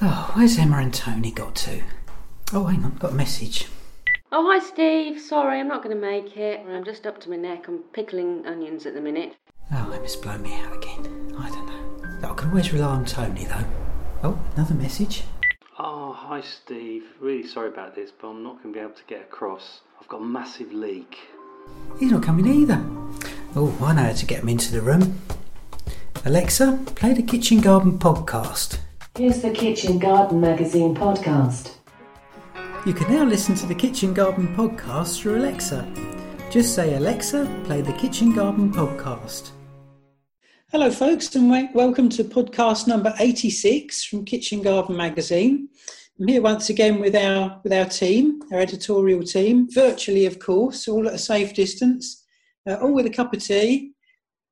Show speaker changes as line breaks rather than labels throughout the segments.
Oh, where's Emma and Tony got to? Oh, hang on, got a message.
Oh, hi, Steve. Sorry, I'm not going to make it. I'm just up to my neck. I'm pickling onions at the minute.
Oh, Emma's blown me out again. I don't know. I can always rely on Tony, though. Oh, another message.
Oh, hi Steve. Really sorry about this, but I'm not going to be able to get across. I've got a massive leak.
He's not coming either. Oh, I know how to get him into the room. Alexa, play the Kitchen Garden podcast.
Here's the Kitchen Garden Magazine podcast.
You can now listen to the Kitchen Garden podcast through Alexa. Just say, Alexa, play the Kitchen Garden podcast. Hello, folks, and welcome to podcast number 86 from Kitchen Garden Magazine. I'm here once again with our with our team, our editorial team, virtually, of course, all at a safe distance, uh, all with a cup of tea,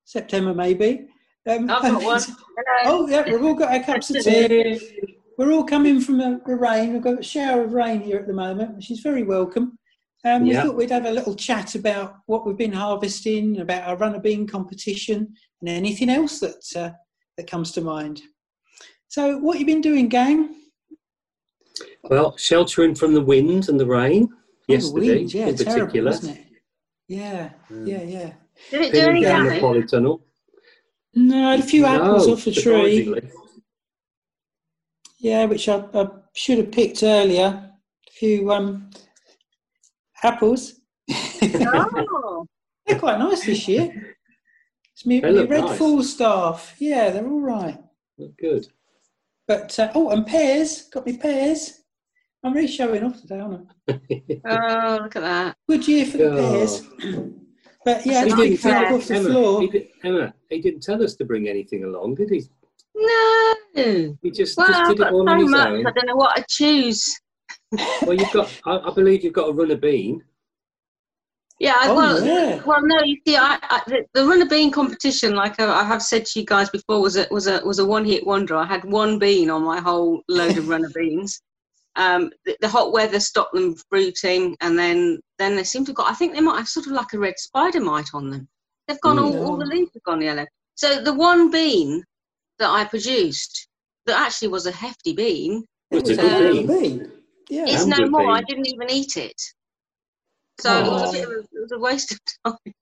September maybe. Um,
I've got one.
Oh, yeah, we've all got our cups of tea. We're all coming from the, the rain. We've got a shower of rain here at the moment, which is very welcome. Um, we
Yeah.
thought we'd have a little chat about what we've been harvesting, about our runner bean competition, and anything else that uh, that comes to mind. So, what you been doing, gang?
Well, sheltering from the wind and the rain
Oh, the wind, yeah,
in
terrible,
particular.
wasn't it? Yeah, yeah, yeah.
Did it do
Pinning
any
down the polytunnel.
No, I had a few apples
No,
off the tree. Yeah, which I, I should have picked earlier. A few um, apples.
Oh,
They're quite nice this year. It's me,
They
me red
nice.
Falstaff. Yeah, they're all right.
Oh, Good.
But uh, oh, and pears. Got me pears. I'm really showing off today, aren't I?
oh, look at that.
Good year for the
Oh.
pears. But yeah,
He didn't
big
tell
flag
us,
off the
Emma,
floor.
He did, Emma, he didn't tell us to bring anything along, did he?
No.
He just,
Well,
just
I've
did it
got
all on his
much.
own.
I don't know what I choose.
Well, you've got, I, I believe you've got a runner bean.
Yeah,
Oh,
well,
yeah.
well, no. You see, I, I, the, the runner bean competition, like I, I have said to you guys before, was a was a was a one hit wonder. I had one bean on my whole load of runner beans. Um, the, the hot weather stopped them fruiting, and then then they seem to have got. I think they might have sort of like a red spider mite on them. They've gone all, all the leaves have gone yellow. So the one bean that I produced, that actually was a hefty bean,
It was a
Um,
good bean.
bean. Yeah.
is
And
no
good
more. I didn't even eat it. So it, was a bit of a, it was a waste of time.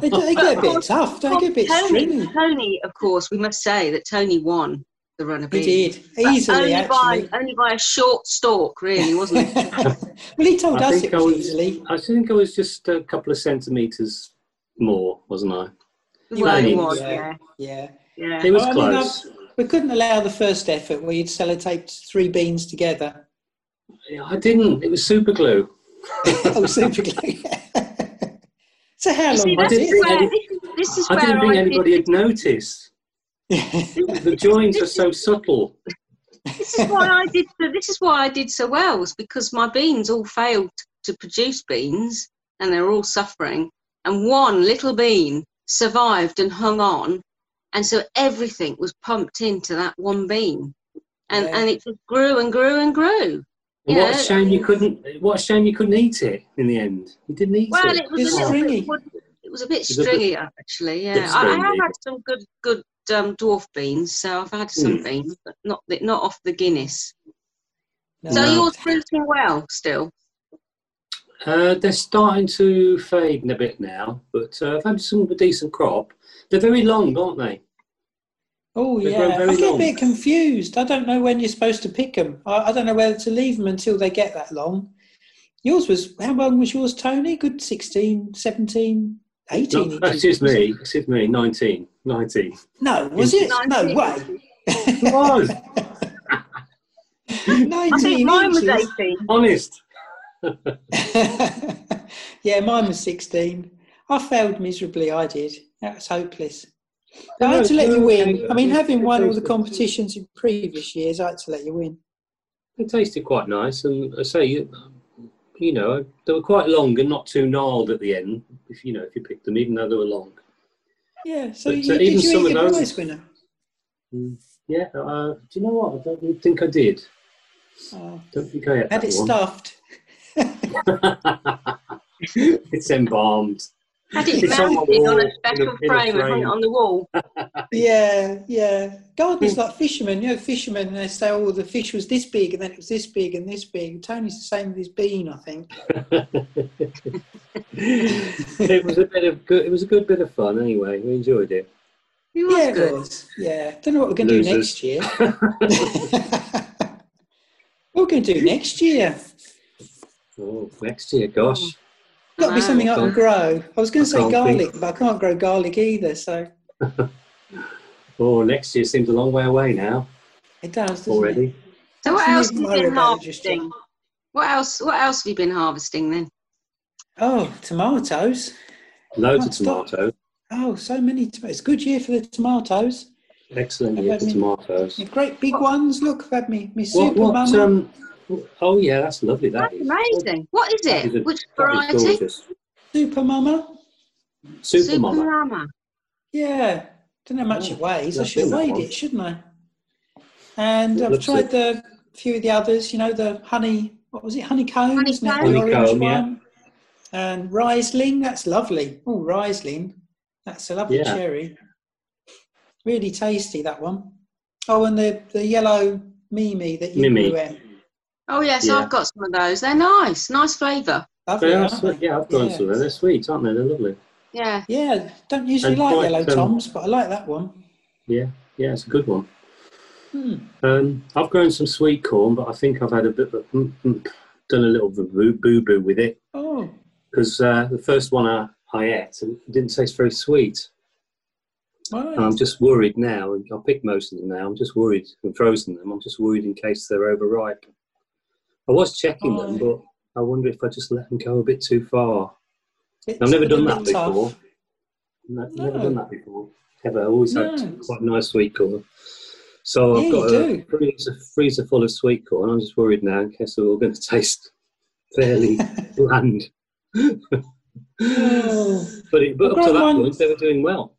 They, they get a bit tough. They get a bit
Tony,
stringy.
Tony, of course, we must say that Tony won the runner
He did
But
easily,
only
actually.
by only by a short stalk, really, wasn't it?
well, he told
I
us it
I
was
was-
easily.
I think I was just a couple of centimetres more, wasn't I?
well, it was,
yeah.
yeah,
Yeah.
yeah.
It was
Well, I mean,
close.
We couldn't allow the first effort where you'd sellotaped three beans together.
Yeah, I didn't. It was super glue.
oh, super glue. so how
You
long
see,
was
didn't
it?
where this is, this is
I didn't think
I
anybody
did,
had noticed. The joins are so subtle.
this is why I did. So this is why I did so well was because my beans all failed to produce beans, and they were all suffering. And one little bean survived and hung on, and so everything was pumped into that one bean, and
Yeah.
and it just grew and grew and grew.
What a shame you couldn't. What a shame you couldn't eat it in the end. You didn't eat
Well,
it.
it was
It's
a little
stringy.
bit. It was a bit
bit-
stringy, actually. Yeah,
bit
I, I have had some good, good um, dwarf beans, so I've had some
Mm.
beans, but not the, not off the Guinness.
No.
So
No.
yours fruiting well still.
Uh, they're starting to fade a bit now, but uh, I've had some of a decent crop. They're very long, aren't they?
Oh
They
yeah, I get a bit confused. I don't know when you're supposed to pick them. I, I don't know whether to leave them until they get that long. Yours was how long was yours, Tony? Good 16, 17, 18
No, excuse
wasn't
me, excuse me, 19. 19.
No, was it? No
19.
way.
It was,
I
19
think mine was 18.
honest.
yeah, mine was 16. I failed miserably, I did. That was hopeless. I had to let you win. I mean, having won all the competitions in previous years, I had to let you win.
It tasted quite nice, and I say, you, you know, they were quite long and not too gnarled at the end. If you know, if you picked them, even though they were long.
Yeah, so
But,
you,
uh,
did
even
you
some
eat
of those-
prize winner?
Mm, Yeah, uh, do you know what? I don't think I did.
Oh,
Don't think I had,
had
that
it
one.
stuffed.
it's embalmed.
Had it
It's on
mounted on
wall,
a
a-
special
a
frame and
frame.
it on the wall.
Yeah, yeah. Gardeners hmm. like fishermen, you know, fishermen, they say, oh, the fish was this big and then it was this big and this big. Tony's the same with his bean, I think.
it was a bit of good. It was a good bit of fun. Anyway, we enjoyed it.
It was
Yeah, it was. Yeah. Don't know what we're going to do next year. what we're going to do next year?
Oh, next year, gosh. Hmm.
Got to be something I can grow. I was going
I
to say garlic,
think.
but I can't grow garlic either, so
Oh, next year seems a long way away now
it does,
already.
it?
So what else have you been
about it just yet.
harvesting? What else? What else have you been harvesting then?
Oh, tomatoes.
Loads of tomatoes.
Oh, so many tomatoes. Good year for the tomatoes.
Excellent
Have
year for
me-
tomatoes.
Great big ones. Look, I've had me, me
What?
super
What?
mama.
Um. Oh yeah, that's lovely. That
That's
is.
amazing. What is
That is
it?
a-
Which variety?
gorgeous.
super mama.
Super, mama.
Mama.
Yeah. Don't know how much
Oh,
it weighs. I should have weighed it, shouldn't I? And
It
I've
looks
tried the few of the others. You know, the honey. What was it? Honeycomb. isn't it?
Honeycomb.
The orange
Honeycomb, yeah.
one. And Riesling. That's lovely. Oh, Riesling. That's a lovely
Yeah.
cherry. Really tasty that one. Oh, and the the yellow Mimi that you
Mimi.
grew in.
Oh yes,
Yeah.
I've got some of those. They're nice. Nice flavour.
Lovely,
They are,
aren't
sweet. yeah, I've grown
Yeah.
some of them. They're sweet, aren't they? They're lovely.
Yeah.
Yeah, don't usually
And
like
quite,
yellow
um,
toms, but I like that one.
Yeah, yeah, it's a good one.
Hmm.
Um, I've grown some sweet corn, but I think I've had a bit of mm, mm, done a little boo boo with it
Oh,
because uh, the first one I, I ate it didn't taste very sweet.
right.
And I'm just worried now. and I'll pick most of them now. I'm just worried and frozen them. I'm just worried in case they're overripe. I was checking oh, them,
Oh.
but I wonder if I just let them go a bit too far.
It's
I've never done that
tough.
before. No, Never done that before. Ever. I always had
No.
quite nice sweet corn. So I've got a freezer, freezer full of sweet corn. I'm just worried now in case they're all going to taste fairly bland.
Oh.
But, it, but up to that
one-
point, they were doing well.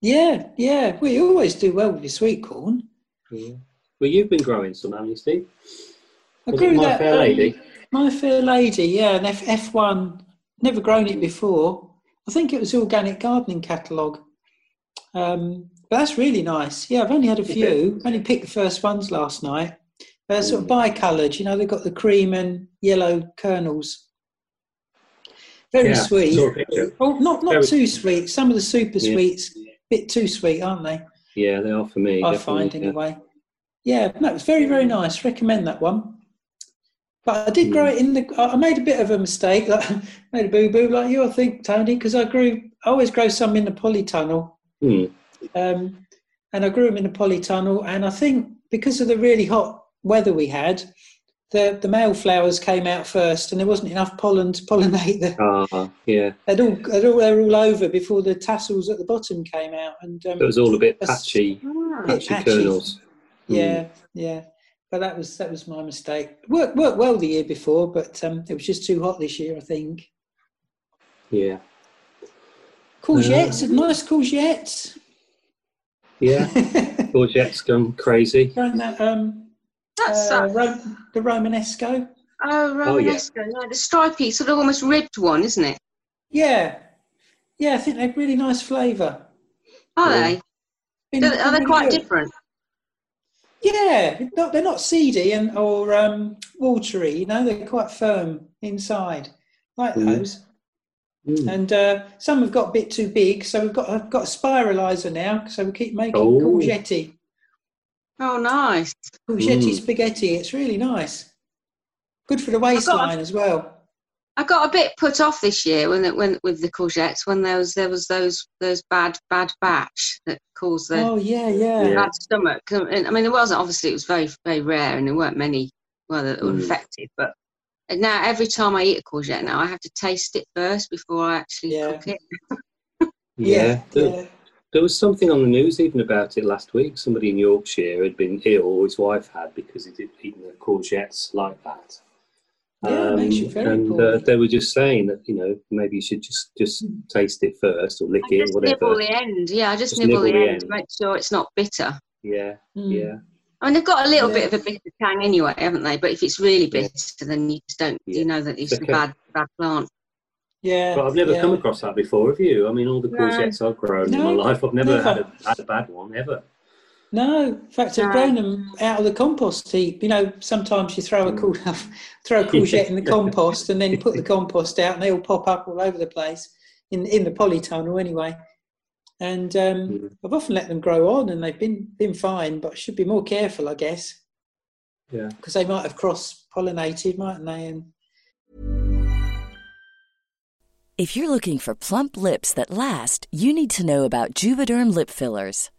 Yeah, yeah. We always do well with your sweet corn.
Yeah. Well, you've been growing some, haven't you, Steve? It
grew
My
that.
Fair
um,
Lady?
My Fair Lady, yeah, an F F1. Never grown it before. I think it was the organic gardening catalogue. Um, but that's really nice. Yeah, I've only had a few. Only picked the first ones last night. They're sort of bicoloured, you know, they've got the cream and yellow kernels. Very
Yeah,
sweet. Oh, not not
Very-
too sweet. Some of the super
Yeah.
sweets, bit too sweet, aren't they?
Yeah, they are for me.
I find
yeah.
anyway. Yeah, no, it's very very nice. Recommend that one. But I did grow
Mm.
it in the. I made a bit of a mistake. Like, made a boo boo like you, I think, Tony, because I grew. I always grow some in the polytunnel,
Hmm.
um, and I grew them in the polytunnel. And I think because of the really hot weather we had, the the male flowers came out first, and there wasn't enough pollen to pollinate them.
Ah, yeah.
They'd all, they'd all, they were all over before the tassels at the bottom came out, and um,
It was all a bit patchy,
Ah.
bit
patchy
patchy.
kernels. Hmm.
Yeah, yeah. But that was that was my mistake. Worked worked well the year before, but um, it was just too hot this year, I think.
Yeah.
Courgettes, nice courgettes.
Yeah. Courgette's gone crazy.
Growing that um,
That's
uh,
uh,
Ro- the Romanesco.
oh,
Oh, yeah.
Romanesco. the stripy, sort of almost ribbed one, isn't it?
Yeah, yeah. I think they're really nice flavour.
Are
Yeah.
they?
Been-
Are
been
they quite
good.
different?
Yeah, they're not, seedy and or um, watery. You know, they're quite firm inside. Like
Mhm.
those.
Mm.
And uh, some have got a bit too big, so we've got I've got a spiralizer now, so we keep making
Oh.
courgette,
Oh, nice.
courgette
Mm.
spaghetti. It's really nice. Good for the
got
waistline as well.
I got a bit put off this year when it, went with the courgettes when there was there was those those bad bad batch that caused the
Oh yeah, yeah.
Yeah.
bad stomach. And, I mean, there wasn't obviously it was very very rare and there weren't many well that were
Mm.
infected. But now every time I eat a courgette now I have to taste it first before I actually
Yeah.
cook it.
Yeah. There,
yeah.
there was something on the news even about it last week. Somebody in Yorkshire had been ill, or his wife had, because he'd eaten the courgettes like that.
Yeah, it makes you very
and uh, they were just saying that you know maybe you should just just taste it first or lick
I
it,
just
whatever.
nibble the end. Yeah, I just,
Just
nibble,
nibble
the
the
end,
end.
make sure it's not bitter.
Yeah,
Mm.
yeah,
I mean, they've got a little
Yeah.
bit of a bitter tang anyway, haven't they? But if it's really
Yeah.
bitter, then you just don't.
Yeah.
You know that it's a bad bad plant.
Yeah.
But I've never
yeah.
come across that before. Have you? I mean, all the
No.
courgettes I've grown in my life, I've never,
never.
Had, a, had a bad one ever.
No, in fact, I've
No.
grown them out of the compost heap. You know, sometimes you throw a cour- throw a courgette in the compost and then put the compost out, and they all pop up all over the place in in the polytunnel anyway. And um,
Mm.
I've often let them grow on, and they've been been fine. But I should be more careful, I guess,
Yeah.
because they might have cross pollinated, mightn't they? And
If you're looking for plump lips that last, you need to know about Juvederm lip fillers.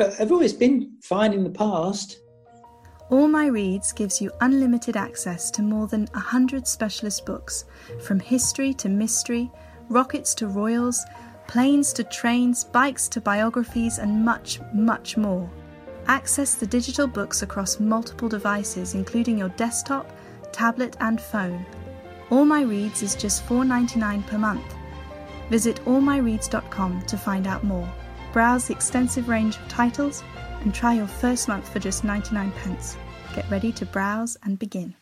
But I've always been fine in the past.
All My Reads gives you unlimited access to more than 100 specialist books, from history to mystery, rockets to royals, planes to trains, bikes to biographies, and much, much more. Access the digital books across multiple devices, including your desktop, tablet, and phone. All My Reads is just $4.99 per month. Visit allmyreads.com to find out more. Browse the extensive range of titles and try your first month for just 99 pence. Get ready to browse and begin.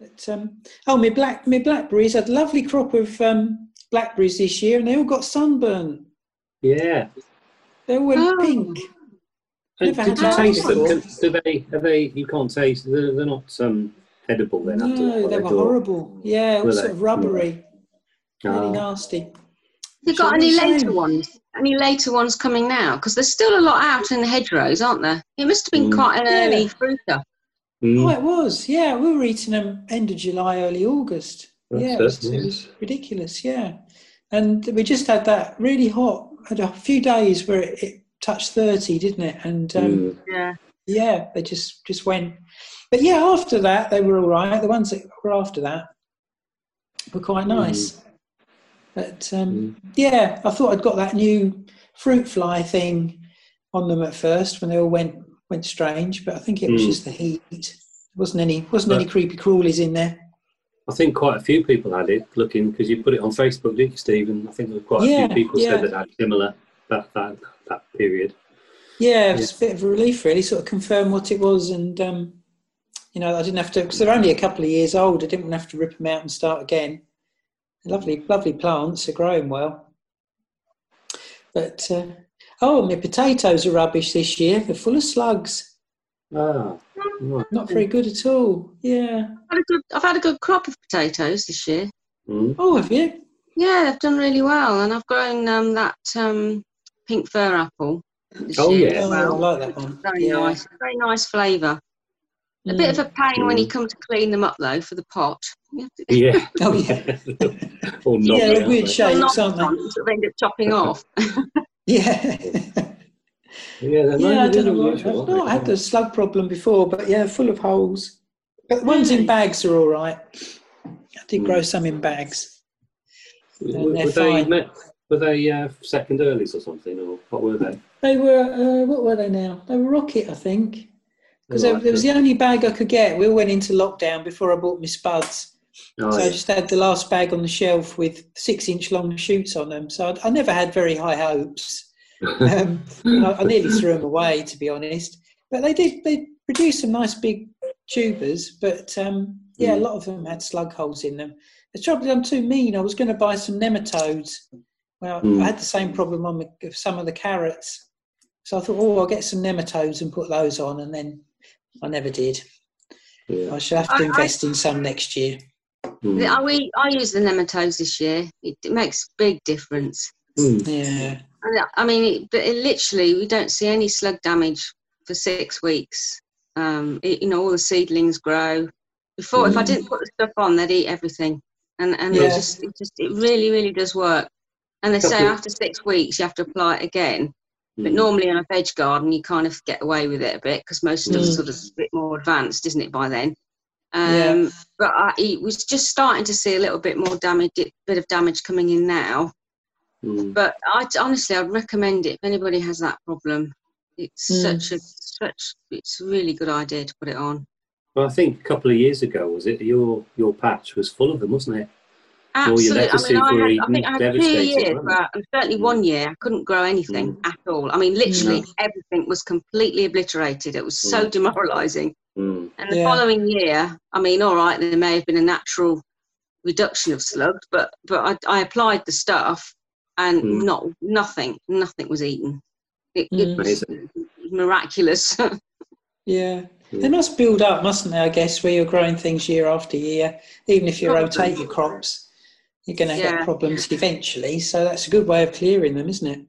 But, um, oh, my black, my blackberries had a lovely crop of um, blackberries this year, and they all got sunburn.
Yeah.
They all went
Oh.
pink.
And
Never
did you taste them?
before.
Do they? Are they? You can't taste. They're, they're not um, edible then.
No,
a
they were horrible. Yeah, all
Were
sort
they?
of rubbery, really
Ah.
nasty.
You got any later ones? Any later ones coming now? Because there's still a lot out in the hedgerows, aren't there? It must have been
Mm.
quite an
Yeah.
early fruiter.
Mm.
Oh, it was. Yeah, we were eating them end of July, early August.
That's
yeah,
it,
it was, it was ridiculous. Yeah, and we just had that really hot. Had a few days where it, it touched thirty, didn't it? And um,
Mm.
Yeah.
yeah, they just just went. But yeah, after that they were all right. The ones that were after that were quite nice. But um, yeah, I thought I'd got that new fruit fly thing on them at first when they all went went strange. But I think it was
Mm.
just the heat. There wasn't any wasn't any creepy crawlies in there.
I think quite a few people had it looking because you put it on Facebook, didn't you, Stephen? I think there were quite a few people
yeah.
said that had similar that that that period.
Yeah, it was a bit of a relief, really, sort of confirm what it was, and um, you know, I didn't have to because they're only a couple of years old. I didn't want to have to rip them out and start again. Lovely, lovely plants. They're growing well. But uh, oh, my potatoes are rubbish this year. They're full of slugs.
Ah, right.
Not very good at all. Yeah.
I've had a good, I've had a good crop of potatoes this year.
Mm.
Oh, have you?
Yeah, they've done really well, and I've grown um, that um, pink fir apple.
Oh, yeah.
as
Oh, I like that one.
Very
Yeah.
nice, very nice flavour. A bit of a pain when you come to clean them up though for the pot. You have to-
Yeah.
Oh, yeah.
All
Yeah,
knobby,
weird
they?
shapes,
Knots
aren't they?
them, sort of end up chopping off.
Yeah.
Yeah,
yeah, I don't know
really
I've
aren't
had the slug problem before, but yeah, full of holes. But the ones in bags are all right. I did grow some in bags.
Were,
they're
were they met, were they uh, second earlies or something, or what were they?
They were, uh, what were they now? They were rocket, I think. Because
Right,
there was the only bag I could get. We all went into lockdown before I bought my spuds.
Oh,
so I just had the last bag on the shelf with six inch long shoots on them. So I, I never had very high hopes. Um, I, I nearly threw them away, to be honest. But they did, they produced some nice big tubers. But um, yeah, a
Mm.
lot of them had slug holes in them. The trouble is, I'm too mean. I was going to buy some nematodes. Well,
Mm.
I had the same problem on the, some of the carrots. So I thought, oh, I'll get some nematodes and put those on. And then I never did.
Yeah.
I shall have to
I- I-
invest in some next year.
Mm.
I, we, I use the nematodes this year. It, it makes big difference.
Mm.
Yeah.
I- I mean, it, but it literally, we don't see any slug damage for six weeks. Um, it, you know, all the seedlings grow. Before, if I
Mm.
didn't put the stuff on, they'd eat everything, and and
Yeah.
it just, it just, it really, really does work. And they say after six weeks you have to apply it again. But
Mm.
normally in a veg garden, you kind of get away with it a bit because most stuff's
Mm.
sort of a bit more advanced, isn't it, by then?
Yeah.
Um, But I, it was just starting to see a little bit more damage, bit of damage coming in now.
Mm.
But I honestly, I'd recommend it if anybody has that problem. It's
Mm.
such a such. It's a really good idea to put it on.
Well, I think a couple of years ago, was it your your patch was full of them, wasn't it? All your
Absolutely. I mean, I, had, I think I had two years,
weren't
but and certainly one year, I couldn't grow anything
Mm.
at all. I mean, literally everything was completely obliterated. It was so
Mm.
demoralising.
Mm.
And the
Yeah.
following year, I mean, all right, there may have been a natural reduction of slugs, but but I, I applied the stuff, and
Mm.
not nothing, nothing was eaten. It,
Mm.
it was
Amazing.
miraculous.
Yeah.
Yeah.
They must build up, mustn't they, I guess, where you're growing things year after year. Even if you
Probably.
rotate your crops, you're going to
Yeah.
get problems eventually. So that's a good way of clearing them, isn't it?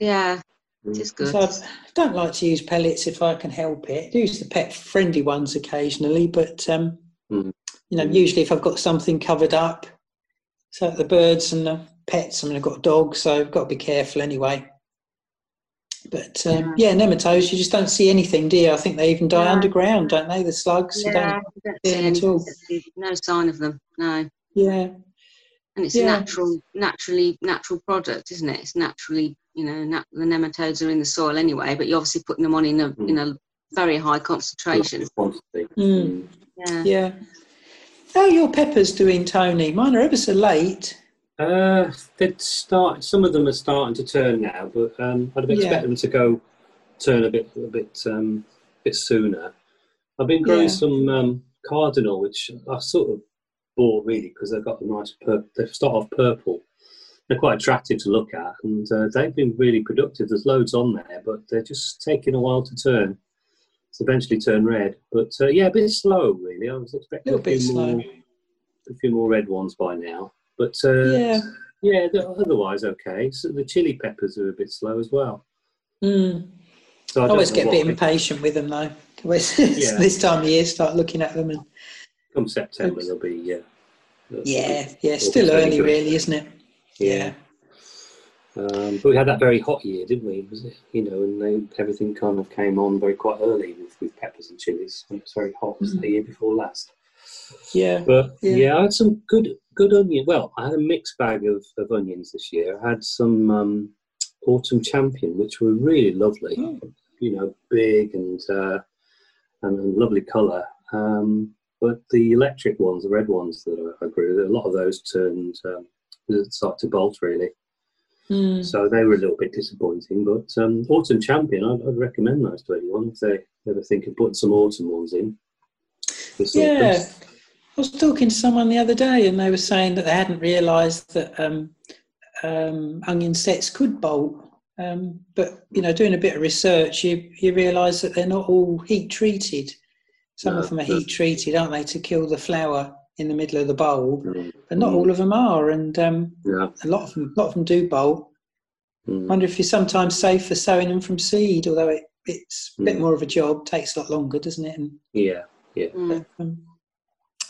yeah, it is good.
So I don't like to use pellets if I can help it. Use the pet friendly ones occasionally, but um,
Mm.
you know,
Mm.
usually if I've got something covered up, so the birds and the pets. I mean, I've got a dog, so I've got to be careful anyway. But um, yeah, nematodes, you just don't see anything, do you? I think they even die
Yeah.
underground, don't they? The slugs, you
Yeah,
don't.
don't
see
see
them at all.
no sign of them. No,
Yeah,
and it's
Yeah.
a natural, naturally natural product, isn't it? It's naturally, you know, nat- the nematodes are in the soil anyway, but you're obviously putting them on in a
Mm.
in a very high concentration.
Mm.
Yeah.
yeah. How are your peppers doing, Tony? Mine are ever so late.
Uh, they'd start. Some of them are starting to turn now, but um, I'd have
Yeah.
expected them to go turn a bit, a bit, um, bit sooner. I've been growing
Yeah.
some um, cardinal, which I sort of bought really because they've got the nice. Pur- they start off purple. They're quite attractive to look at, and uh, they've been really productive. There's loads on there, but they're just taking a while to turn. To eventually turn red, but uh, yeah, a bit slow really. I was expecting
Little
a few
bit slow.
more, a few more red ones by now. But uh,
Yeah.
yeah, they're otherwise okay. So the chili peppers are a bit slow as well.
Mm.
So I
I always get a bit impatient with them though. Always-
Yeah.
this time of year, start looking at them and
Come September, there'll be yeah.
yeah,
they'll
yeah, still early,
good.
really, isn't it?
Yeah. Um, but we had that very hot year, didn't we? Was it, you know, and they, everything kind of came on very quite early with, with peppers and chilies. And it was very hot
Mm.
the year before last.
Yeah.
But
Yeah.
yeah. I had some good good onion. Well, I had a mixed bag of, of onions this year. I had some um, autumn champion, which were really lovely.
Oh.
You know, big and uh, and lovely colour. Um, but the electric ones, the red ones that I, I grew, a lot of those turned um, started to bolt really.
Mm.
So they were a little bit disappointing. But um, autumn champion, I'd, I'd recommend those to anyone if they ever think of putting some autumn ones in. The sort of-
Yeah. I was talking to someone the other day and they were saying that they hadn't realised that um, um, onion sets could bolt. Um, but, you know, doing a bit of research, you, you realise that they're not all heat treated. Some
No,
of them are heat treated, aren't they, to kill the flower in the middle of the bulb?
Mm,
But not
mm,
all of them are. And um,
Yeah.
a lot of them, a lot of them do bolt.
mm.
wonder if you're sometimes safe for sowing them from seed, although it, it's a bit
Mm.
more of a job, takes a lot longer, doesn't it? And
Yeah. Yeah.
Mm.
um,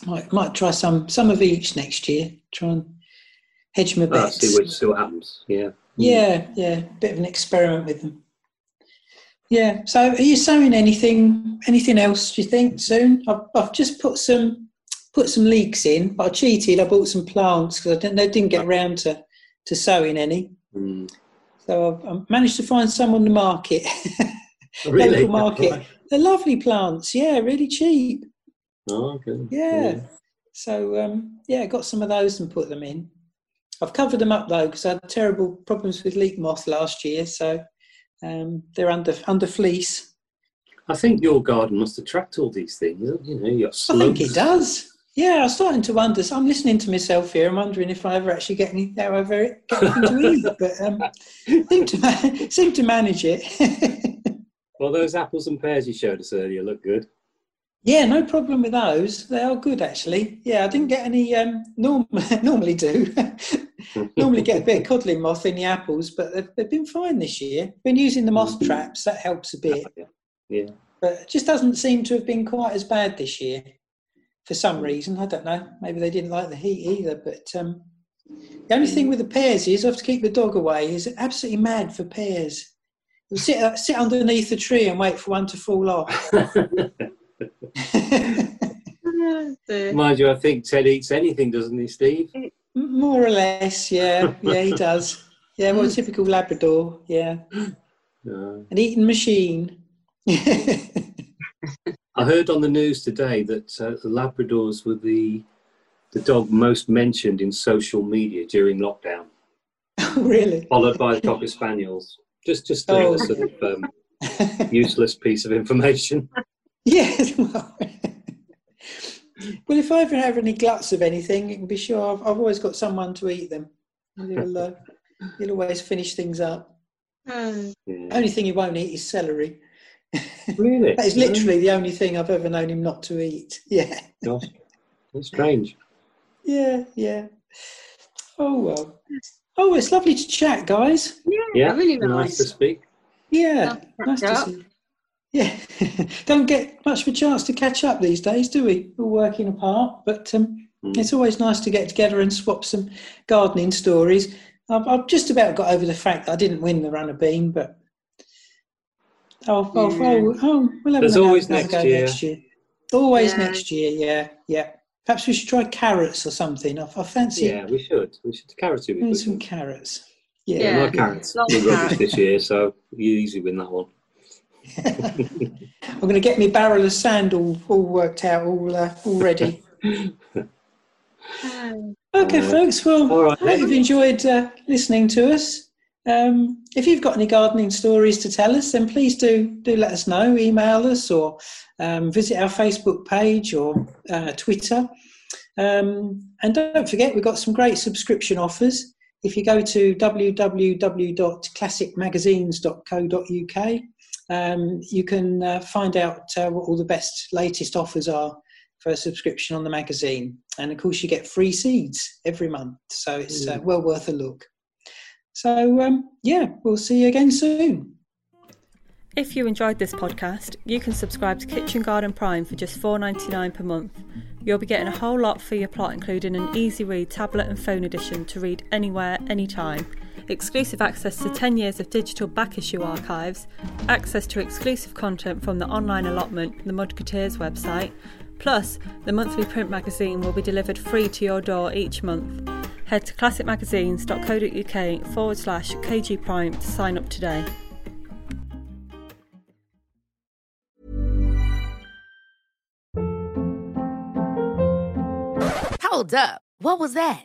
might might try some some of each next year. Try and hedge my
Ah,
bets.
see, what, see what happens. Yeah.
yeah, yeah, bit of an experiment with them. Yeah. So, are you sowing anything anything else? Do you think soon? I've, I've just put some put some leeks in, but I cheated. I bought some plants because I didn't, I didn't get around to to sowing any.
Mm.
So I've, I've managed to find some on the market.
Really?
Local market. They're lovely plants. Yeah, really cheap.
Oh, okay.
Yeah. So um, yeah, got some of those and put them in. I've covered them up though because I had terrible problems with leek moth last year, so um, they're under under fleece.
I think your garden must attract all these things. You know, you got
I think it does. Yeah, I'm starting to wonder. So I'm listening to myself here. I'm wondering if I ever actually get any, how I get anything to eat, but um, seem to seem to manage it.
Well, those apples and pears you showed us earlier look good.
Yeah, no problem with those. They are good actually. Yeah, I didn't get any. Um, norm- normally do. Normally get a bit of codling moth in the apples, but they've, they've been fine this year. Been using the moth traps. That helps a bit,
Yeah.
but it just doesn't seem to have been quite as bad this year. For some reason, I don't know. Maybe they didn't like the heat either. But um, the only thing with the pears is I have to keep the dog away. He's absolutely mad for pears. He'll sit uh, sit underneath the tree and wait for one to fall off.
Mind you, I think Ted eats anything, doesn't he, Steve?
More or less, yeah. Yeah, he does. Yeah, well, typical Labrador, yeah.
No.
An eating machine.
I heard on the news today that uh, Labradors were the the dog most mentioned in social media during lockdown,
really?
followed by the Cocker Spaniels. Just, just a
Oh.
sort of um, useless piece of information.
Yes, well. Well, if I ever have any gluts of anything, you can be sure I've, I've always got someone to eat them. He'll, uh, he'll always finish things up.
Mm.
Only thing he won't eat is celery.
Really?
That is literally the only thing I've ever known him not to eat. Yeah.
Gosh, that's strange.
Yeah, yeah. Oh well. Oh, it's lovely to chat, guys.
Yeah,
really
nice
nice.
to speak.
Yeah,
Nice to
nice
catch
to
up.
see. Yeah, don't get much of a chance to catch up these days, do we? All working apart, but um,
Mm.
it's always nice to get together and swap some gardening stories. I've, I've just about got over the fact that I didn't win the runner bean, but oh, oh, oh, oh we'll have
There's
another-
always next
go
year.
next year. Always
Yeah.
next year, yeah, yeah. Perhaps we should try carrots or something. I, I fancy
Yeah, we should. We should. Carrots would be
doing
good.
some carrots.
Yeah,
Yeah,
no carrots.
Long
We're rubbish
carrots.
this year, so you easily win that one.
I'm going to get my barrel of sand all, all worked out, all uh, all ready. Okay,
Uh,
folks. Well,
all right
I hope you've enjoyed uh, listening to us. Um, if you've got any gardening stories to tell us, then please do do let us know. Email us or um, visit our Facebook page or uh, Twitter. Um, and don't forget, we've got some great subscription offers. If you go to www.classicmagazines.co.uk, um, you can uh, find out uh, what all the best latest offers are for a subscription on the magazine. And of course, you get free seeds every month, so it's uh, well worth a look. So, um, yeah, we'll see you again soon.
If you enjoyed this podcast, you can subscribe to Kitchen Garden Prime for just $4.99 per month. You'll be getting a whole lot for your plot, including an easy read tablet and phone edition to read anywhere, anytime. Exclusive access to 10 years of digital back issue archives, access to exclusive content from the online allotment, the Mudketeers website, plus the monthly print magazine will be delivered free to your door each month. Head to classicmagazines.co.uk forward slash KG Prime to sign up today.
Hold up. What was that?